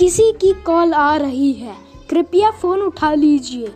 किसी की कॉल आ रही है। कृपया फ़ोन उठा लीजिए।